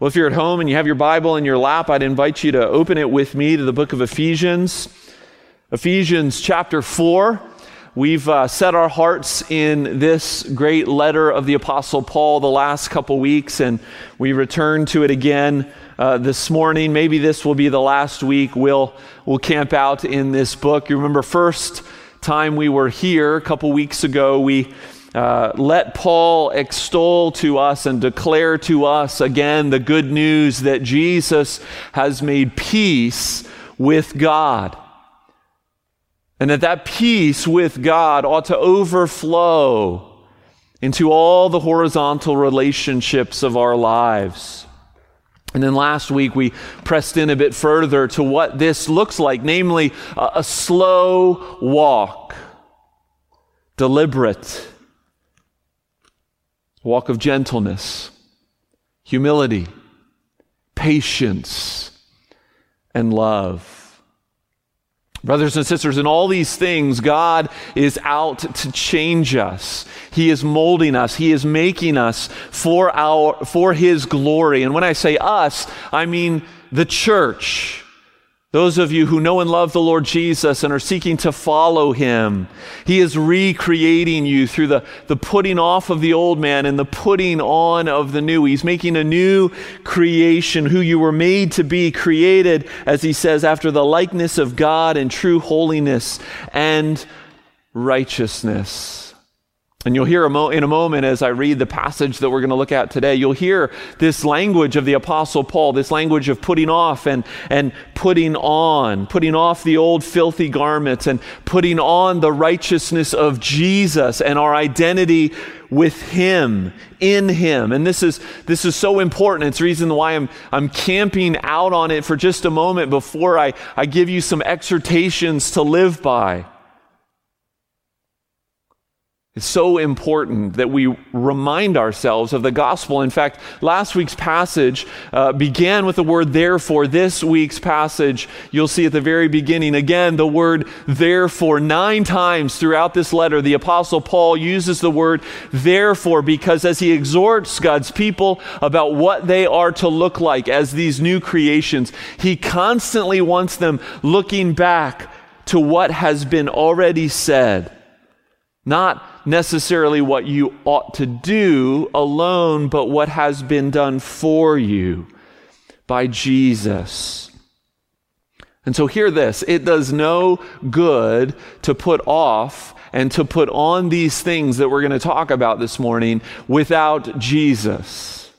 Well, if you're at home and you have your Bible in your lap, I'd invite you to open it with me to the book of Ephesians. Ephesians chapter 4. We've uh, set our hearts in this great letter of the Apostle Paul the last couple weeks, and we return to it again uh, this morning. Maybe this will be the last week we'll, we'll camp out in this book. You remember, first time we were here a couple weeks ago, we uh, let Paul extol to us and declare to us again the good news that Jesus has made peace with God. And that that peace with God ought to overflow into all the horizontal relationships of our lives. And then last week we pressed in a bit further to what this looks like, namely a, a slow walk, deliberate, walk of gentleness, humility, patience, and love. Brothers and sisters, in all these things, God is out to change us. He is molding us. He is making us for our, for His glory. And when I say us, I mean the church. Those of you who know and love the Lord Jesus and are seeking to follow him, he is recreating you through the, the putting off of the old man and the putting on of the new. He's making a new creation, who you were made to be, created, as he says, after the likeness of God in true holiness and righteousness. And you'll hear in a moment as I read the passage that we're going to look at today, you'll hear this language of the Apostle Paul, this language of putting off and, and putting on, putting off the old filthy garments and putting on the righteousness of Jesus and our identity with Him, in Him. And this is, this is so important. It's the reason why I'm, I'm camping out on it for just a moment before I, I give you some exhortations to live by. It's so important that we remind ourselves of the gospel. In fact, last week's passage uh, began with the word therefore. This week's passage, you'll see at the very beginning, again, the word therefore. Nine times throughout this letter, the Apostle Paul uses the word therefore because as he exhorts God's people about what they are to look like as these new creations, he constantly wants them looking back to what has been already said. Not necessarily what you ought to do alone, but what has been done for you by Jesus. And so, hear this it does no good to put off and to put on these things that we're going to talk about this morning without Jesus.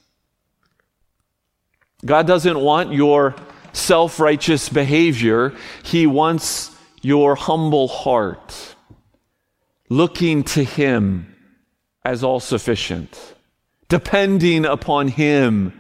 God doesn't want your self righteous behavior, He wants your humble heart looking to Him as all sufficient, depending upon Him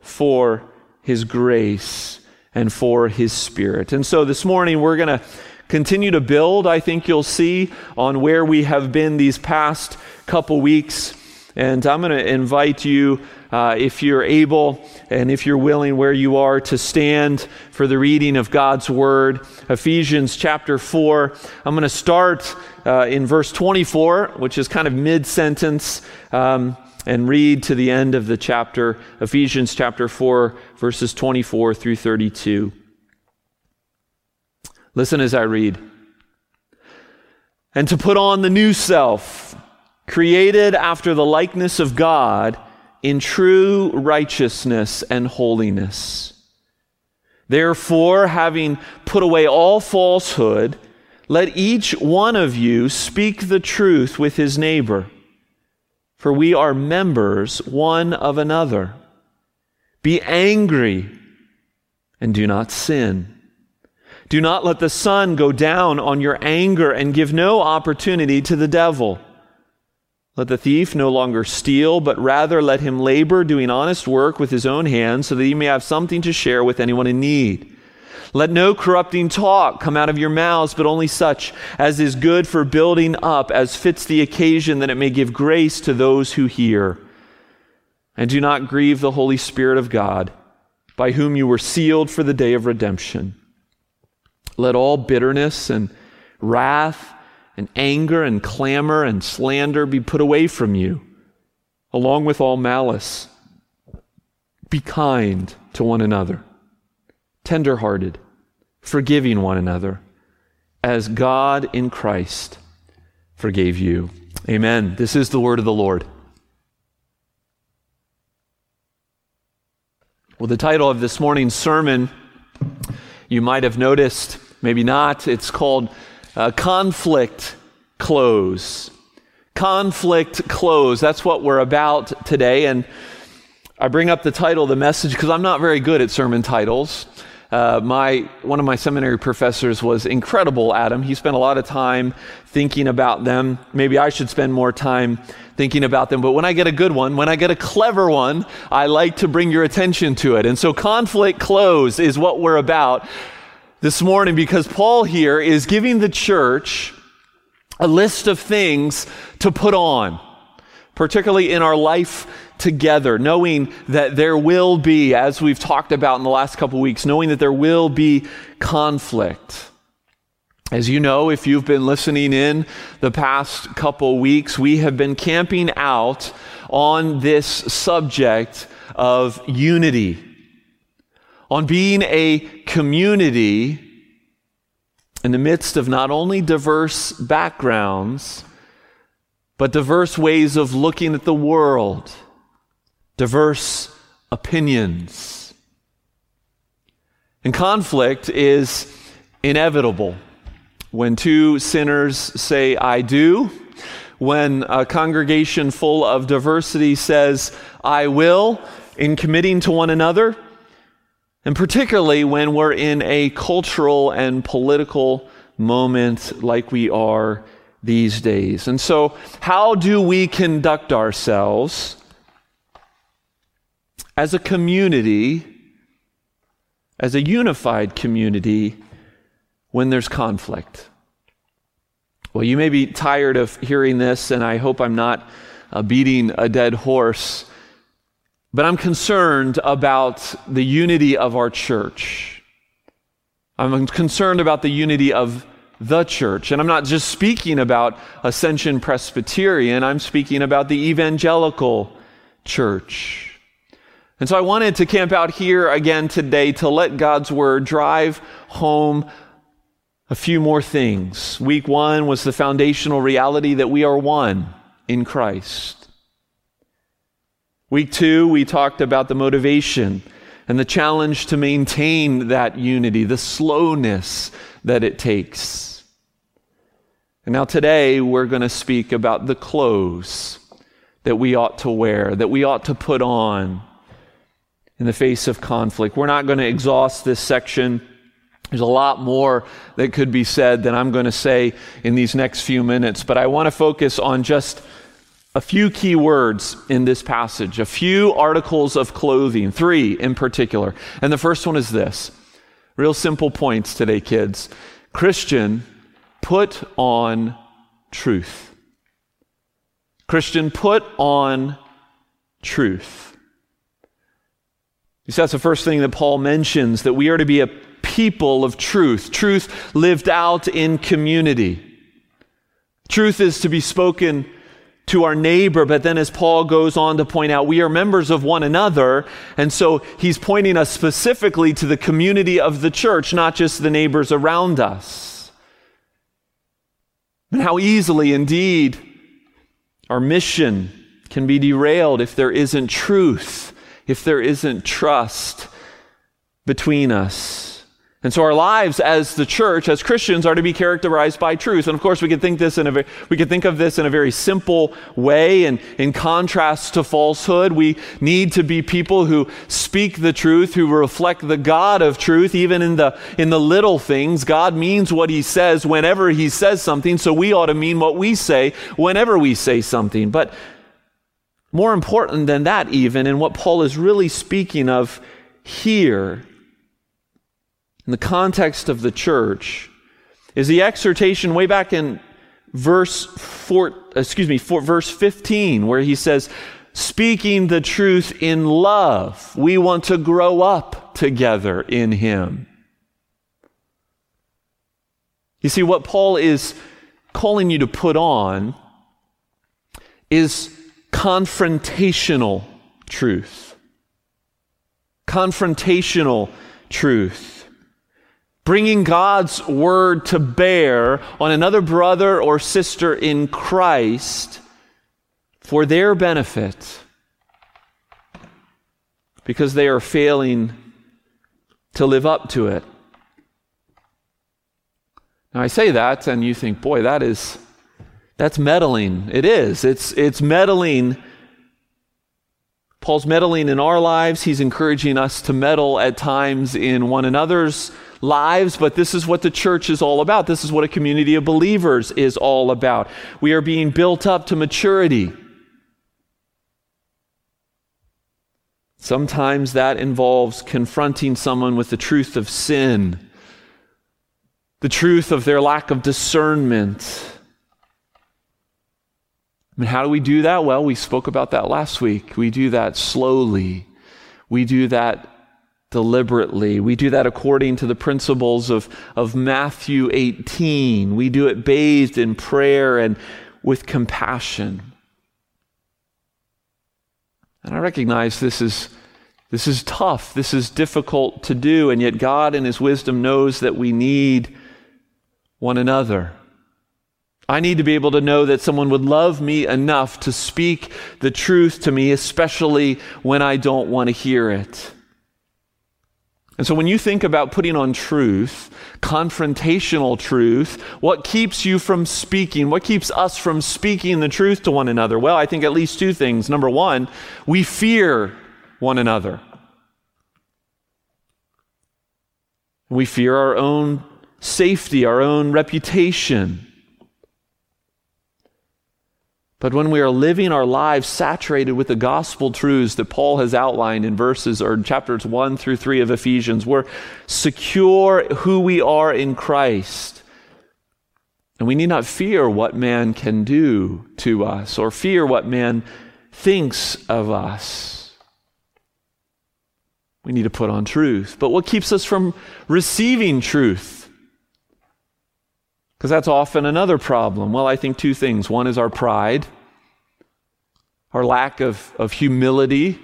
for His grace and for His Spirit. And so this morning we're going to continue to build, I think you'll see, on where we have been these past couple weeks. And I'm going to invite you, uh, if you're able and if you're willing, where you are, to stand for the reading of God's Word. Ephesians chapter 4. I'm going to start uh, in verse 24, which is kind of mid sentence, um, and read to the end of the chapter, Ephesians chapter 4, verses 24 through 32. Listen as I read. And to put on the new self created after the likeness of God in true righteousness and holiness. Therefore, having put away all falsehood, let each one of you speak the truth with his neighbor, for we are members one of another. Be angry and do not sin. Do not let the sun go down on your anger and give no opportunity to the devil. Let the thief no longer steal, but rather let him labor doing honest work with his own hands so that he may have something to share with anyone in need. Let no corrupting talk come out of your mouths, but only such as is good for building up, as fits the occasion, that it may give grace to those who hear. And do not grieve the Holy Spirit of God, by whom you were sealed for the day of redemption. Let all bitterness and wrath, and anger and clamor and slander be put away from you, along with all malice. Be kind to one another, tenderhearted, forgiving one another, as God in Christ forgave you. Amen. This is the word of the Lord. Well, the title of this morning's sermon, you might have noticed, maybe not, it's called uh, Conflict Clothes. Conflict Clothes. That's what we're about today. And I bring up the title the message because I'm not very good at sermon titles. Uh, my one of my seminary professors was incredible them. He spent a lot of time thinking about them. Maybe I should spend more time thinking about them. But when I get a good one, when I get a clever one, I like to bring your attention to it. And so, conflict clothes is what we're about this morning because Paul here is giving the church a list of things to put on, particularly in our life together, knowing that there will be, as we've talked about in the last couple weeks, knowing that there will be conflict. As you know, if you've been listening in the past couple weeks, we have been camping out on this subject of unity, on being a community in the midst of not only diverse backgrounds, but diverse ways of looking at the world, diverse opinions. And conflict is inevitable. When two sinners say, I do, when a congregation full of diversity says, I will, in committing to one another, and particularly when we're in a cultural and political moment like we are these days. And so, how do we conduct ourselves as a community, as a unified community, when there's conflict? Well, you may be tired of hearing this, and I hope I'm not uh, beating a dead horse. But I'm concerned about the unity of our church. I'm concerned about the unity of the church. And I'm not just speaking about Ascension Presbyterian, I'm speaking about the evangelical church. And so I wanted to camp out here again today to let God's word drive home a few more things. Week one was the foundational reality that we are one in Christ. Week two, we talked about the motivation and the challenge to maintain that unity, the slowness that it takes. And now today, we're going to speak about the clothes that we ought to wear, that we ought to put on in the face of conflict. We're not going to exhaust this section. There's a lot more that could be said than I'm going to say in these next few minutes, but I want to focus on just a few key words in this passage, a few articles of clothing, three in particular. And the first one is this real simple points today, kids. Christian, put on truth. Christian, put on truth. You see, that's the first thing that Paul mentions that we are to be a people of truth, truth lived out in community. Truth is to be spoken to our neighbor, but then as Paul goes on to point out, we are members of one another. And so he's pointing us specifically to the community of the church, not just the neighbors around us. And how easily, indeed, our mission can be derailed if there isn't truth, if there isn't trust between us. And so our lives as the church, as Christians, are to be characterized by truth. And of course, we can think this in a we can think of this in a very simple way. And in contrast to falsehood, we need to be people who speak the truth, who reflect the God of truth, even in the in the little things. God means what He says whenever He says something. So we ought to mean what we say whenever we say something. But more important than that, even, and what Paul is really speaking of here in the context of the church is the exhortation way back in verse four, excuse me, four, verse 15, where he says, speaking the truth in love. We want to grow up together in him. You see, what Paul is calling you to put on is confrontational truth. confrontational truth. Bringing God's word to bear on another brother or sister in Christ for their benefit because they are failing to live up to it. Now I say that and you think, boy, that is that's meddling. It is. It's it's meddling. Paul's meddling in our lives. He's encouraging us to meddle at times in one another's lives, but this is what the church is all about. This is what a community of believers is all about. We are being built up to maturity. Sometimes that involves confronting someone with the truth of sin, the truth of their lack of discernment. I mean, how do we do that? Well, we spoke about that last week. We do that slowly. We do that deliberately. We do that according to the principles of, of Matthew 18. We do it bathed in prayer and with compassion. And I recognize this is, this is tough, this is difficult to do, and yet God in His wisdom knows that we need one another. I need to be able to know that someone would love me enough to speak the truth to me, especially when I don't want to hear it. And so when you think about putting on truth, confrontational truth, what keeps you from speaking? What keeps us from speaking the truth to one another? Well, I think at least two things. Number one, we fear one another. We fear our own safety, our own reputation. But when we are living our lives saturated with the gospel truths that Paul has outlined in verses or chapters 1 through 3 of Ephesians, we're secure who we are in Christ. And we need not fear what man can do to us or fear what man thinks of us. We need to put on truth. But what keeps us from receiving truth? Because that's often another problem. Well, I think two things. One is our pride, our lack of, of humility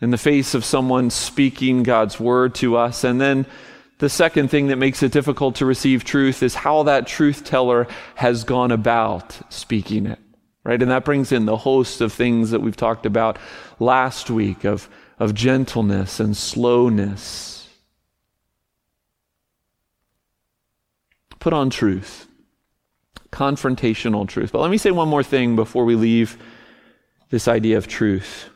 in the face of someone speaking God's word to us. And then the second thing that makes it difficult to receive truth is how that truth teller has gone about speaking it. Right? And that brings in the host of things that we've talked about last week of, of gentleness and slowness Put on truth, confrontational truth. But let me say one more thing before we leave this idea of truth.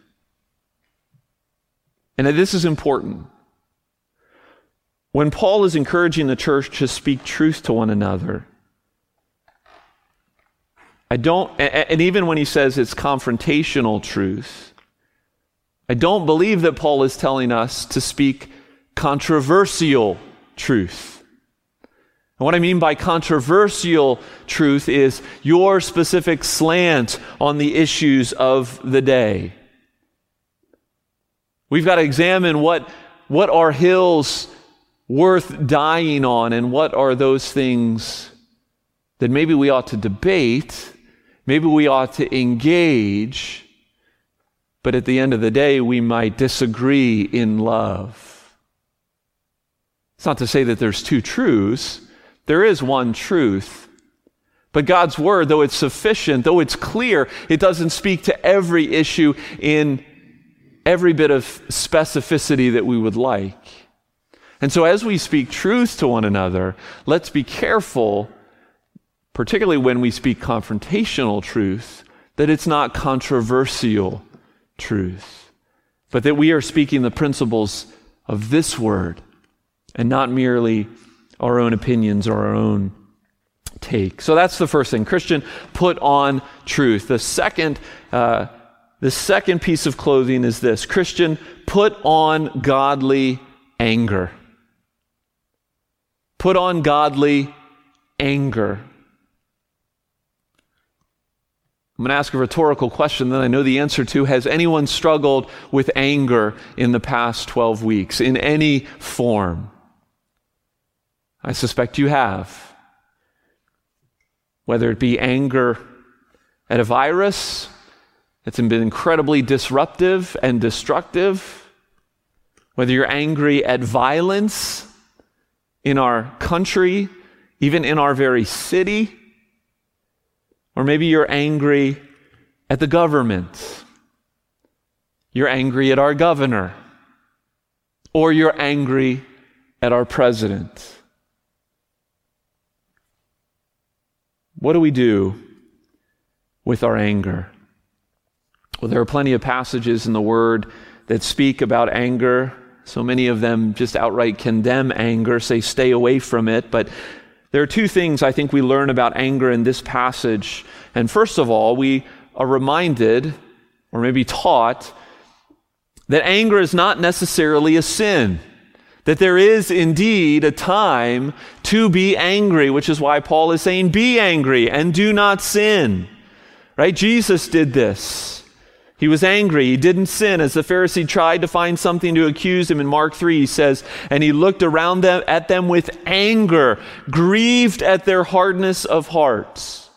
And this is important. When Paul is encouraging the church to speak truth to one another, I don't, and even when he says it's confrontational truth, I don't believe that Paul is telling us to speak controversial truth. And what I mean by controversial truth is your specific slant on the issues of the day. We've got to examine what, what are hills worth dying on and what are those things that maybe we ought to debate, maybe we ought to engage, but at the end of the day, we might disagree in love. It's not to say that there's two truths. There is one truth. But God's word, though it's sufficient, though it's clear, it doesn't speak to every issue in every bit of specificity that we would like. And so, as we speak truth to one another, let's be careful, particularly when we speak confrontational truth, that it's not controversial truth, but that we are speaking the principles of this word and not merely our own opinions or our own take. So that's the first thing. Christian, put on truth. The second, uh, the second piece of clothing is this Christian, put on godly anger. Put on godly anger. I'm going to ask a rhetorical question that I know the answer to. Has anyone struggled with anger in the past 12 weeks in any form? I suspect you have. Whether it be anger at a virus that's been incredibly disruptive and destructive, Whether you're angry at violence in our country, even in our very city, or maybe you're angry at the government. You're angry at our governor. Or you're angry at our president. What do we do with our anger? Well, there are plenty of passages in the Word that speak about anger. So many of them just outright condemn anger, say stay away from it. But there are two things I think we learn about anger in this passage. And first of all, we are reminded, or maybe taught, that anger is not necessarily a sin. That there is indeed a time to be angry, which is why Paul is saying, Be angry and do not sin. Right? Jesus did this. He was angry. He didn't sin. As the Pharisee tried to find something to accuse him in Mark 3, he says, And he looked around them, at them with anger, grieved at their hardness of hearts.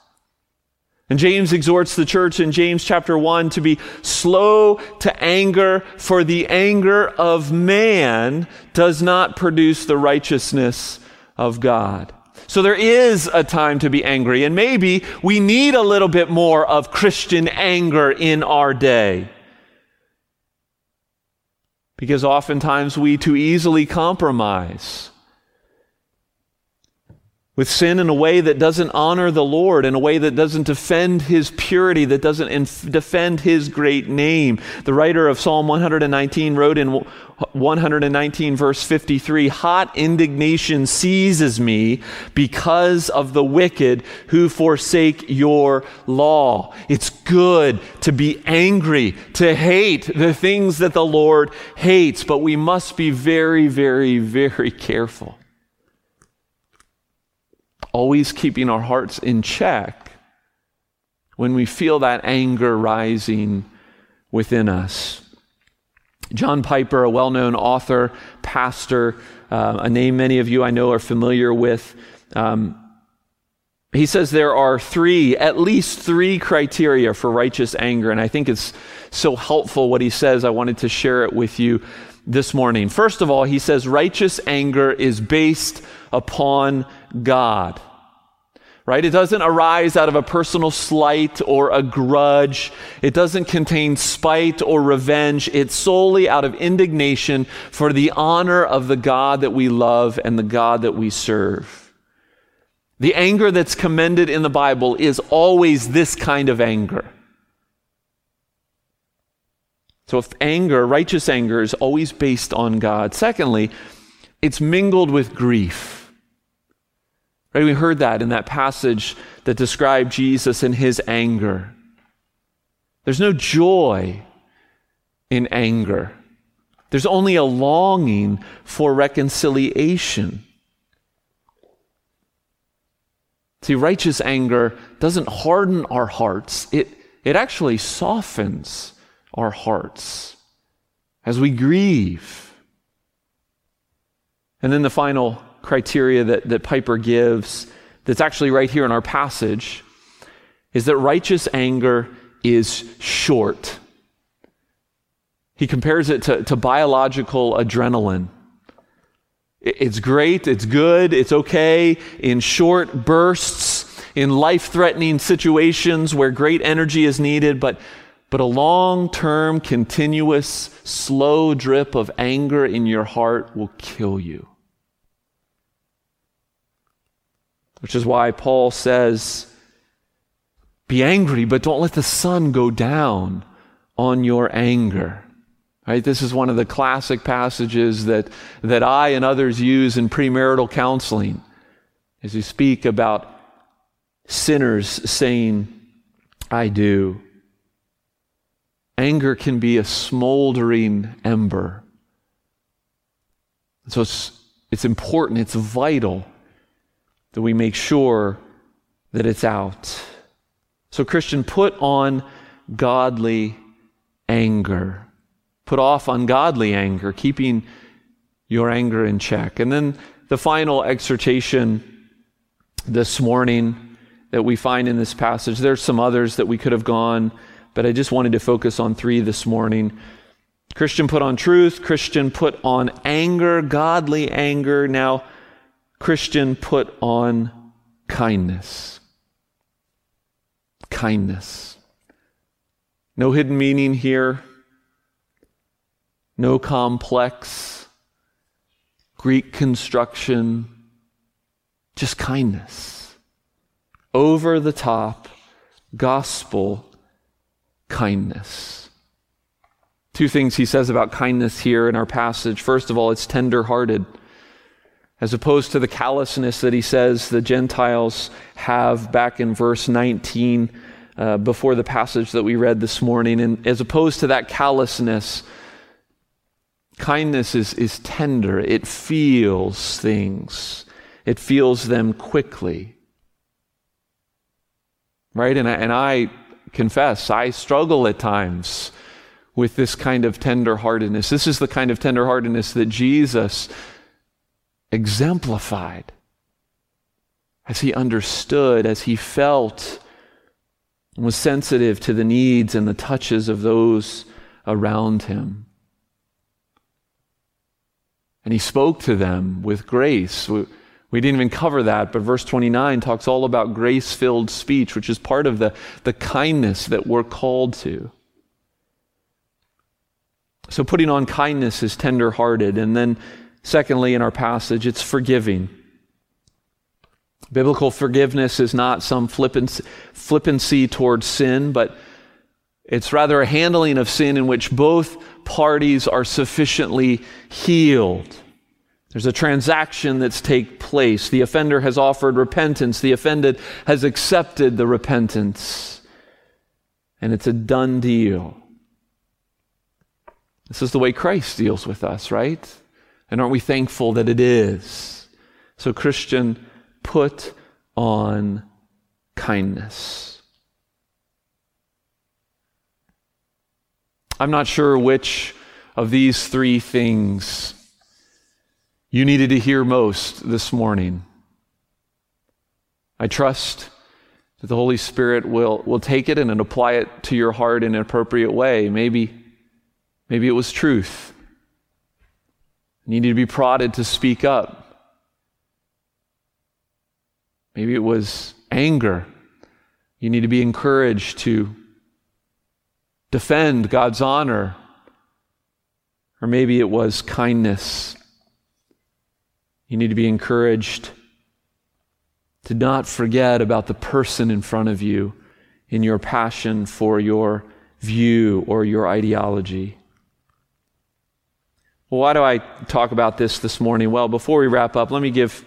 And James exhorts the church in James chapter 1 to be slow to anger, for the anger of man does not produce the righteousness of God. So there is a time to be angry, and maybe we need a little bit more of Christian anger in our day. Because oftentimes we too easily compromise with sin in a way that doesn't honor the Lord, in a way that doesn't defend his purity, that doesn't inf- defend his great name. The writer of Psalm 119 wrote in 119, verse 53 Hot indignation seizes me because of the wicked who forsake your law. It's good to be angry, to hate the things that the Lord hates, but we must be very, very, very careful always keeping our hearts in check when we feel that anger rising within us. John Piper, a well known author, pastor, uh, a name many of you I know are familiar with, um, he says there are three, at least three criteria for righteous anger. And I think it's so helpful what he says. I wanted to share it with you this morning. First of all, he says righteous anger is based upon God. Right? It doesn't arise out of a personal slight or a grudge. It doesn't contain spite or revenge. It's solely out of indignation for the honor of the God that we love and the God that we serve. The anger that's commended in the Bible is always this kind of anger. So, if anger, righteous anger, is always based on God. Secondly, it's mingled with grief. Right? We heard that in that passage that described Jesus in his anger. There's no joy in anger. There's only a longing for reconciliation. See, righteous anger doesn't harden our hearts, it, it actually softens our hearts as we grieve. And then the final criteria that, that Piper gives, that's actually right here in our passage, is that righteous anger is short. He compares it to, to biological adrenaline. It's great, it's good, it's okay in short bursts, in life threatening situations where great energy is needed, but, but a long term, continuous, slow drip of anger in your heart will kill you. Which is why Paul says, Be angry, but don't let the sun go down on your anger. Right? This is one of the classic passages that, that I and others use in premarital counseling as we speak about sinners saying, I do. Anger can be a smoldering ember. So it's, it's important, it's vital that we make sure that it's out. So, Christian, put on godly anger. Put off ungodly anger, keeping your anger in check. And then the final exhortation this morning that we find in this passage, there's some others that we could have gone, but I just wanted to focus on three this morning. Christian put on truth, Christian put on anger, godly anger. Now, Christian put on kindness. Kindness. No hidden meaning here, no complex Greek construction, just kindness. Over the top, gospel kindness. Two things he says about kindness here in our passage. First of all, it's tender hearted, as opposed to the callousness that he says the Gentiles have back in verse 19 uh, before the passage that we read this morning. And as opposed to that callousness, kindness is, is tender, it feels things, it feels them quickly. Right? And I, and I confess, I struggle at times with this kind of tenderheartedness. This is the kind of tenderheartedness that Jesus exemplified as he understood, as he felt, and was sensitive to the needs and the touches of those around him. And he spoke to them with grace. We, didn't even cover that, but verse 29 talks all about grace filled speech, which is part of the, the kindness that we're called to. So putting on kindness is tender-hearted. And then secondly, in our passage, it's forgiving. Biblical forgiveness is not some flippancy, flippancy towards sin, but it's rather a handling of sin in which both parties are sufficiently healed. There's a transaction that's take place. The offender has offered repentance. The offended has accepted the repentance. And it's a done deal. This is the way Christ deals with us, right? And aren't we thankful that it is? So, Christian, put on kindness. I'm not sure which of these three things you needed to hear most this morning. I trust that the Holy Spirit will, will take it and apply it to your heart in an appropriate way. Maybe Maybe it was truth. Needed to be prodded to speak up. Maybe it was anger. You need to be encouraged to defend God's honor. Or maybe it was kindness. You need to be encouraged to not forget about the person in front of you in your passion for your view or your ideology. Well, why do I talk about this this morning? Well, before we wrap up, let me give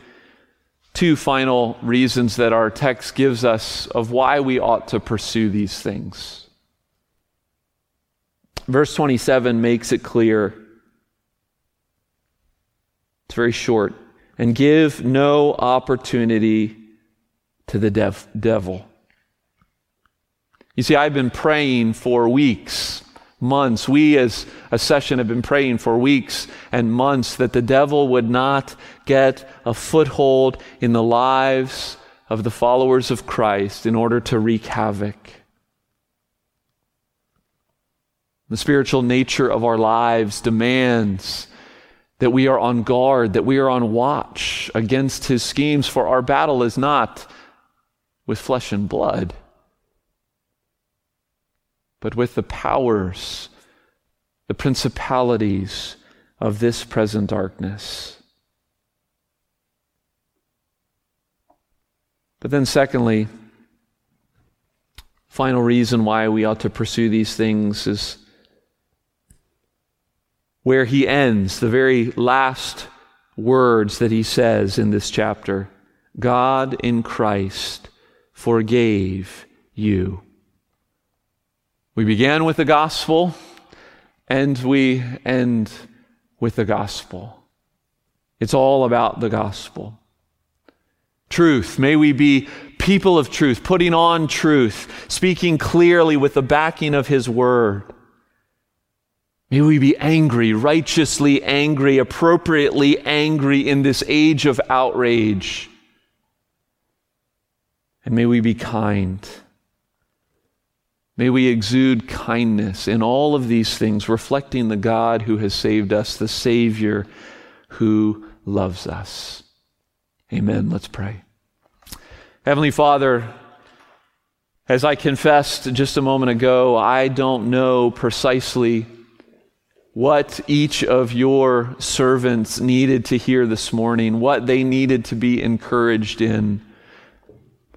two final reasons that our text gives us of why we ought to pursue these things. Verse 27 makes it clear. It's very short. And give no opportunity to the dev- devil. You see, I've been praying for weeks months. We, as a session, have been praying for weeks and months that the devil would not get a foothold in the lives of the followers of Christ in order to wreak havoc. The spiritual nature of our lives demands that we are on guard, that we are on watch against his schemes, for our battle is not with flesh and blood but with the powers, the principalities of this present darkness. But then, secondly, final reason why we ought to pursue these things is where he ends, the very last words that he says in this chapter God in Christ forgave you. We began with the gospel and we end with the gospel. It's all about the gospel. Truth. May we be people of truth, putting on truth, speaking clearly with the backing of His word. May we be angry, righteously angry, appropriately angry in this age of outrage. And may we be kind May we exude kindness in all of these things, reflecting the God who has saved us, the Savior who loves us. Amen. Let's pray. Heavenly Father, as I confessed just a moment ago, I don't know precisely what each of your servants needed to hear this morning, what they needed to be encouraged in,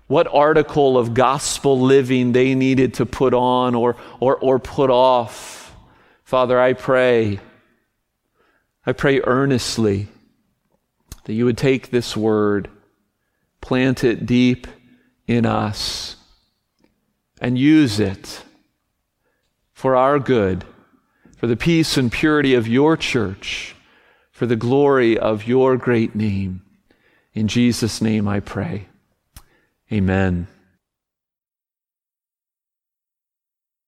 what article of gospel living they needed to put on or, or, or put off. Father, I pray, I pray earnestly that you would take this word, plant it deep in us, and use it for our good for the peace and purity of your church, for the glory of your great name. In Jesus' name I pray. Amen.